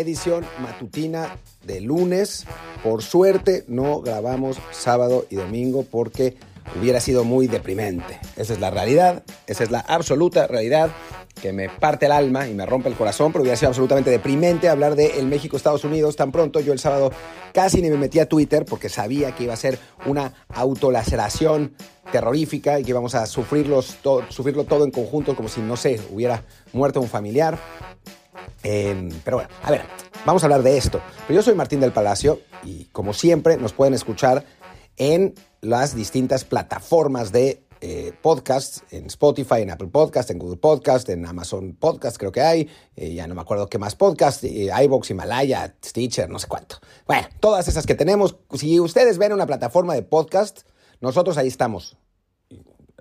Edición matutina de lunes. Por suerte no grabamos sábado y domingo porque hubiera sido muy deprimente. Esa es la realidad, esa es la absoluta realidad que me parte el alma y me rompe el corazón, pero hubiera sido absolutamente deprimente hablar de el México-Estados Unidos tan pronto. Yo el sábado casi ni me metí a Twitter porque sabía que iba a ser una autolaceración terrorífica y que íbamos a sufrirlos sufrirlo todo en conjunto como si, no sé, hubiera muerto un familiar. Em, pero bueno, a ver, vamos a hablar de esto. Pero yo soy Martín del Palacio y como siempre nos pueden escuchar en las distintas plataformas de eh, podcasts, en Spotify, en Apple Podcast, en Google Podcast, en Amazon Podcast creo que hay, eh, ya no me acuerdo qué más podcast, eh, iVoox, Himalaya, Stitcher, no sé cuánto. Bueno, todas esas que tenemos, si ustedes ven una plataforma de podcast, nosotros ahí estamos.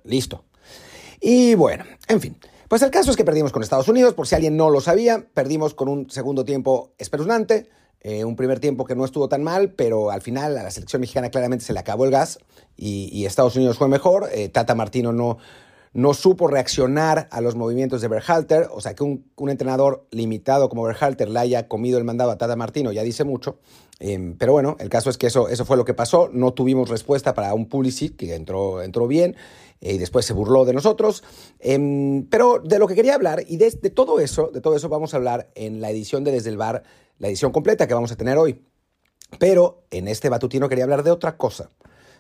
Listo. Y bueno, en fin. Pues el caso es que perdimos con Estados Unidos, por si alguien no lo sabía, perdimos con un segundo tiempo espeluznante, eh, un primer tiempo que no estuvo tan mal, pero al final a la selección mexicana claramente se le acabó el gas y, Estados Unidos fue mejor. Eh, Tata Martino no, no supo reaccionar a los movimientos de Berhalter, o sea que un, entrenador limitado como Berhalter le haya comido el mandado a Tata Martino ya dice mucho. Em, pero bueno, el caso es que eso, eso fue lo que pasó. No tuvimos respuesta para un Pulisic que entró, entró bien y después se burló de nosotros. Em, pero de lo que quería hablar, y de, todo eso, de todo eso vamos a hablar en la edición de Desde el Bar, la edición completa que vamos a tener hoy. Pero en este batutino quería hablar de otra cosa.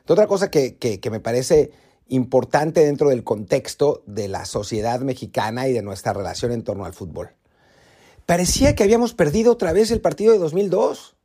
De otra cosa que, que, me parece importante dentro del contexto de la sociedad mexicana y de nuestra relación en torno al fútbol. Parecía que habíamos perdido otra vez el partido de 2002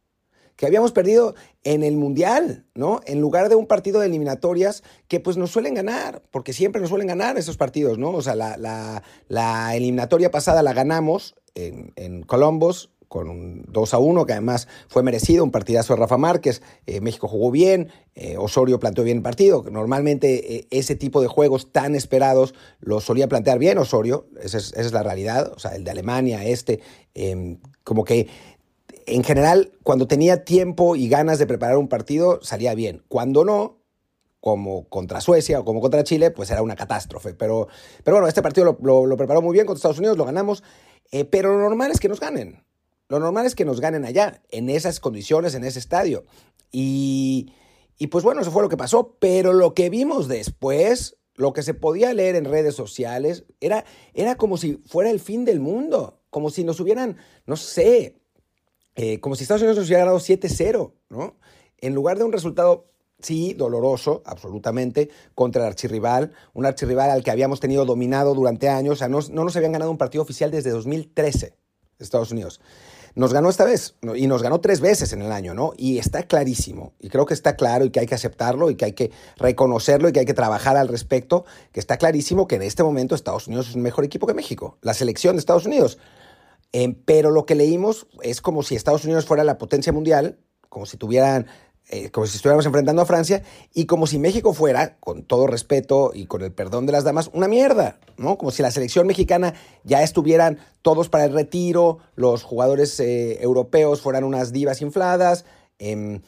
que habíamos perdido en el Mundial, ¿no? En lugar de un partido de eliminatorias que pues nos suelen ganar, porque siempre nos suelen ganar esos partidos, ¿no? O sea, la, eliminatoria pasada la ganamos en, en Columbus con un 2 a 1, que además fue merecido, un partidazo de Rafa Márquez, eh, México jugó bien, eh, Osorio planteó bien el partido, normalmente eh, ese tipo de juegos tan esperados los solía plantear bien Osorio, esa es, esa es la realidad, o sea, el de Alemania, este, em, como que en general, cuando tenía tiempo y ganas de preparar un partido, salía bien. Cuando no, como contra Suecia o como contra Chile, pues era una catástrofe. Pero, pero bueno, este partido lo, preparó muy bien contra Estados Unidos, lo ganamos. Eh, pero lo normal es que nos ganen. Lo normal es que nos ganen allá, en esas condiciones, en ese estadio. Y, y pues bueno, eso fue lo que pasó. Pero lo que vimos después, lo que se podía leer en redes sociales, era, era como si fuera el fin del mundo. Como si nos hubieran, no sé, eh, como si Estados Unidos nos hubiera ganado 7-0, ¿no? En lugar de un resultado, sí, doloroso, absolutamente, contra el archirrival, un archirrival al que habíamos tenido dominado durante años, o sea, no, no nos habían ganado un partido oficial desde 2013, Estados Unidos. Nos ganó esta vez y nos ganó tres veces en el año, ¿no? Y está clarísimo, y creo que está claro y que hay que aceptarlo y que hay que reconocerlo y que hay que trabajar al respecto, que está clarísimo que en este momento Estados Unidos es un mejor equipo que México, la selección de Estados Unidos. Em, pero lo que leímos es como si Estados Unidos fuera la potencia mundial, como si tuvieran, eh, como si estuviéramos enfrentando a Francia, y como si México fuera, con todo respeto y con el perdón de las damas, una mierda, ¿no? Como si la selección mexicana ya estuvieran todos para el retiro, los jugadores eh, europeos fueran unas divas infladas, em,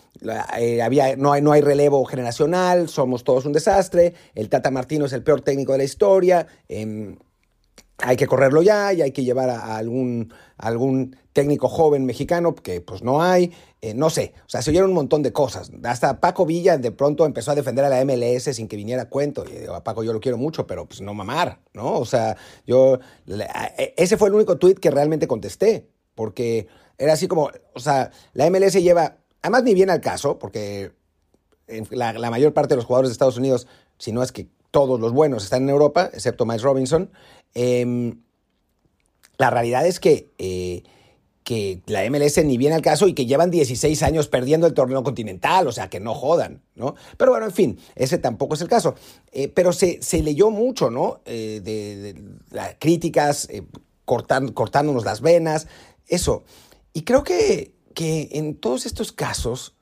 eh, había, no, hay, no hay relevo generacional, somos todos un desastre, el Tata Martino es el peor técnico de la historia, em, hay que correrlo ya y hay que llevar a, algún, técnico joven mexicano, que pues no hay, eh, no sé, o sea, se oyeron un montón de cosas. Hasta Paco Villa de pronto empezó a defender a la MLS sin que viniera a cuento. Y a Paco yo lo quiero mucho, pero pues no mamar, ¿no? O sea, yo, e, ese fue el único tuit que realmente contesté, porque era así como, o sea, la MLS lleva, además ni bien al caso, porque la mayor parte de los jugadores de Estados Unidos, si no es que todos los buenos están en Europa, excepto Miles Robinson. Em, la realidad es que, eh, que la MLS ni viene al caso y que llevan 16 años perdiendo el torneo continental, o sea, que no jodan, ¿no? Pero bueno, en fin, ese tampoco es el caso. Eh, pero se, leyó mucho, ¿no? Eh, de, las críticas, cortándonos las venas, eso. Y creo que, que en todos estos casos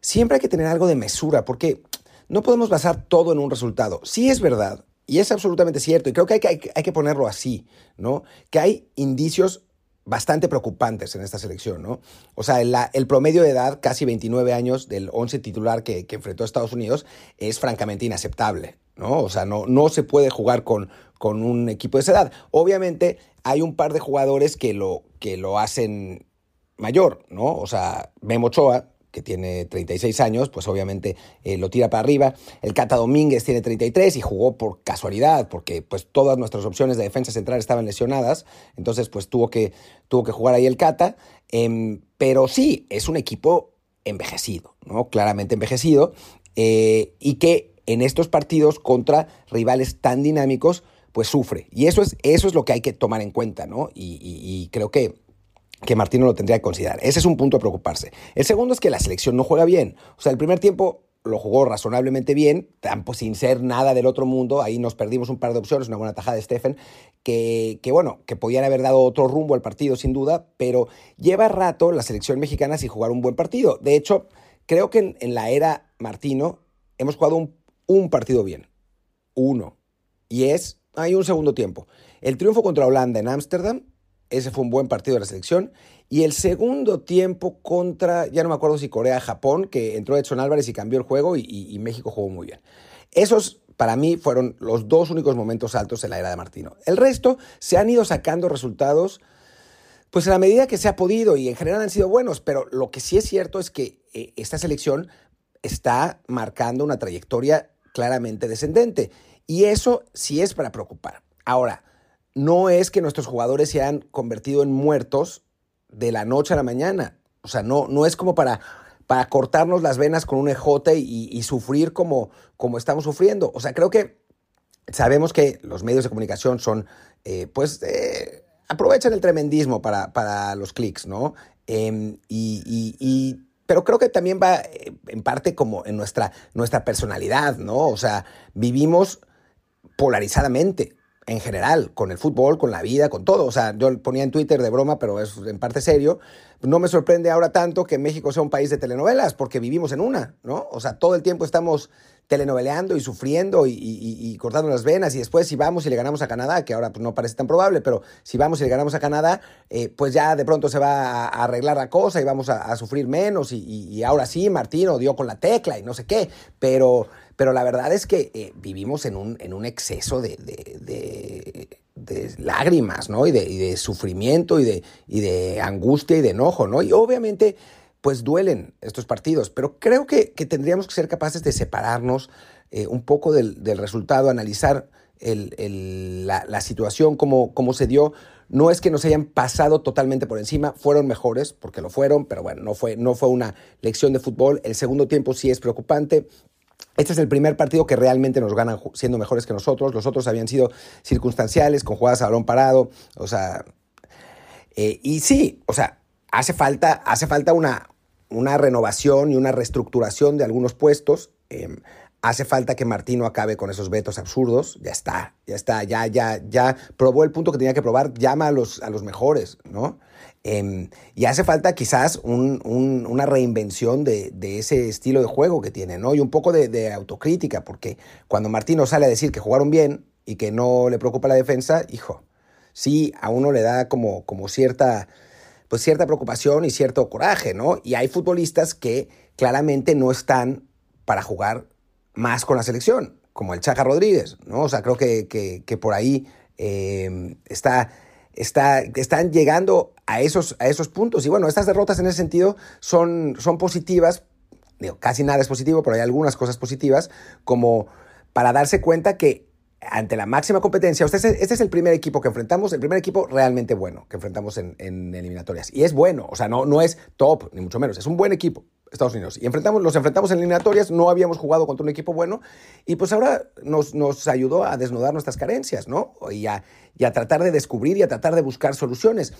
siempre hay que tener algo de mesura, porque no podemos basar todo en un resultado. Sí es verdad, y es absolutamente cierto, y creo que hay, que hay que ponerlo así, ¿no? Que hay indicios bastante preocupantes en esta selección, ¿no? O sea, el, promedio de edad, casi 29 años del 11 titular que, enfrentó a Estados Unidos, es francamente inaceptable, ¿no? O sea, no, no se puede jugar con, con un equipo de esa edad. Obviamente, hay un par de jugadores que lo, que lo hacen mayor, ¿no? O sea, Memo Ochoa, que tiene 36 años, pues obviamente eh, lo tira para arriba. El Cata Domínguez tiene 33 y jugó por casualidad, porque pues todas nuestras opciones de defensa central estaban lesionadas, entonces pues tuvo que, tuvo que jugar ahí el Cata. Em, pero sí, es un equipo envejecido, ¿no? Claramente envejecido, eh, y que en estos partidos contra rivales tan dinámicos, pues sufre. Y eso es, eso es lo que hay que tomar en cuenta, ¿no? y creo que que Martino lo tendría que considerar. Ese es un punto a preocuparse. El segundo es que la selección no juega bien. O sea, el primer tiempo lo jugó razonablemente bien, tampoco sin ser nada del otro mundo. Ahí nos perdimos un par de opciones, una buena tajada de Stephen, que, que, bueno, que podían haber dado otro rumbo al partido sin duda, pero lleva rato la selección mexicana sin jugar un buen partido. De hecho, creo que en, la era Martino hemos jugado un, un partido bien. Uno. Y es, hay un segundo tiempo. El triunfo contra Holanda en Ámsterdam ese fue un buen partido de la selección. Y el segundo tiempo contra, ya no me acuerdo si Corea-Japón, que entró Edson Álvarez y cambió el juego y, México jugó muy bien. Esos, para mí, fueron los dos únicos momentos altos en la era de Martino. El resto se han ido sacando resultados, pues en la medida que se ha podido y en general han sido buenos, pero lo que sí es cierto es que eh, esta selección está marcando una trayectoria claramente descendente. Y eso sí es para preocupar. Ahora, no es que nuestros jugadores se hayan convertido en muertos de la noche a la mañana. O sea, no, no es como para, para cortarnos las venas con un ejote y, sufrir como, como estamos sufriendo. O sea, creo que sabemos que los medios de comunicación son, eh, pues, eh, aprovechan el tremendismo para, para los clics, ¿no? Em, y, pero creo que también va eh, en parte como en nuestra, nuestra personalidad, ¿no? O sea, vivimos polarizadamente en general, con el fútbol, con la vida, con todo. O sea, yo ponía en Twitter de broma, pero es en parte serio. No me sorprende ahora tanto que México sea un país de telenovelas, porque vivimos en una, ¿no? O sea, todo el tiempo estamos telenoveleando y sufriendo y, cortando las venas y después si vamos y le ganamos a Canadá, que ahora pues, no parece tan probable, pero si vamos y le ganamos a Canadá, eh, pues ya de pronto se va a, arreglar la cosa y vamos a, sufrir menos y, ahora sí, Martino dio con la tecla y no sé qué, pero, pero la verdad es que eh, vivimos en un, en un exceso de, de, lágrimas, ¿no? Y de, de sufrimiento y de, y de angustia y de enojo, ¿no? Y obviamente pues duelen estos partidos, pero creo que, tendríamos que ser capaces de separarnos eh, un poco del, resultado, analizar la, situación, cómo, cómo se dio. No es que nos hayan pasado totalmente por encima, fueron mejores, porque lo fueron, pero bueno, no fue, no fue una lección de fútbol. El segundo tiempo sí es preocupante. Este es el primer partido que realmente nos ganan siendo mejores que nosotros. Los otros habían sido circunstanciales, con jugadas a balón parado. O sea, eh, y sí, o sea, hace falta, hace falta una, una renovación y una reestructuración de algunos puestos. Em, hace falta que Martino acabe con esos vetos absurdos. Ya está, ya está, ya, ya, ya probó el punto que tenía que probar, llama a los, a los mejores, ¿no? Em, y hace falta quizás una reinvención de, ese estilo de juego que tiene, ¿no? Y un poco de, de, autocrítica, porque cuando Martino sale a decir que jugaron bien y que no le preocupa la defensa, hijo, sí, a uno le da como, como cierta pues cierta preocupación y cierto coraje, ¿no? Y hay futbolistas que claramente no están para jugar más con la selección, como el Chaca Rodríguez, ¿no? O sea, creo que, que, por ahí em, está, está, están llegando a esos, a esos puntos. Y bueno, estas derrotas en ese sentido son, son positivas, digo, casi nada es positivo, pero hay algunas cosas positivas, como para darse cuenta que ante la máxima competencia, este es el primer equipo que enfrentamos, el primer equipo realmente bueno que enfrentamos en, eliminatorias. Y es bueno, o sea, no, no es top, ni mucho menos, es un buen equipo, Estados Unidos. Y enfrentamos, los enfrentamos en eliminatorias, no habíamos jugado contra un equipo bueno, y pues ahora nos, nos ayudó a desnudar nuestras carencias, ¿no? Y a, y a tratar de descubrir y a tratar de buscar soluciones.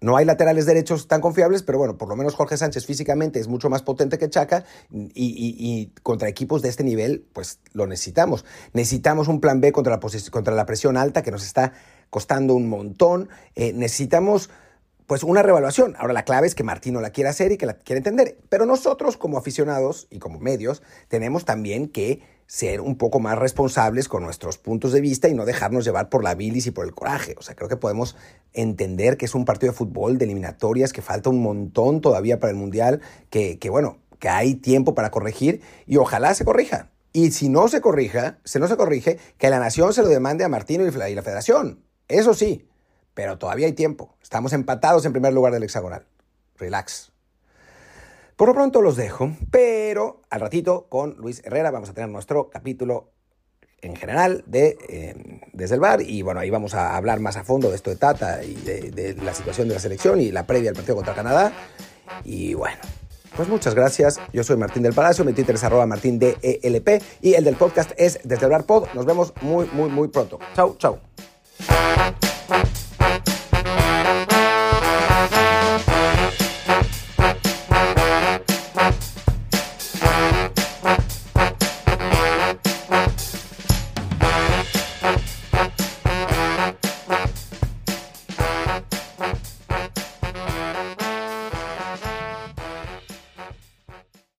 No hay laterales derechos tan confiables, pero bueno, por lo menos Jorge Sánchez físicamente es mucho más potente que Chaca y, contra equipos de este nivel, pues lo necesitamos. Necesitamos un plan B contra la, presión alta que nos está costando un montón. Eh, necesitamos pues una revaluación. Ahora la clave es que Martino la quiere hacer y que la quiere entender. Pero nosotros como aficionados y como medios tenemos también que ser un poco más responsables con nuestros puntos de vista y no dejarnos llevar por la bilis y por el coraje. O sea, creo que podemos entender que es un partido de fútbol, de eliminatorias, que falta un montón todavía para el Mundial, que, bueno, que hay tiempo para corregir y ojalá se corrija. Y si no se corrija, si no se corrige, que la nación se lo demande a Martino y la federación. Eso sí, pero todavía hay tiempo. Estamos empatados en primer lugar del hexagonal. relax. Por lo pronto los dejo, pero al ratito con Luis Herrera vamos a tener nuestro capítulo en general de eh, desde el bar y bueno ahí vamos a hablar más a fondo de esto de Tata y de, la situación de la selección y la previa al partido contra Canadá y bueno pues muchas gracias. Yo soy Martín del Palacio, mi Twitter es arroba martín DELP y el del podcast es Desde el Bar Pod. Nos vemos muy, muy, muy pronto. Chau, chau.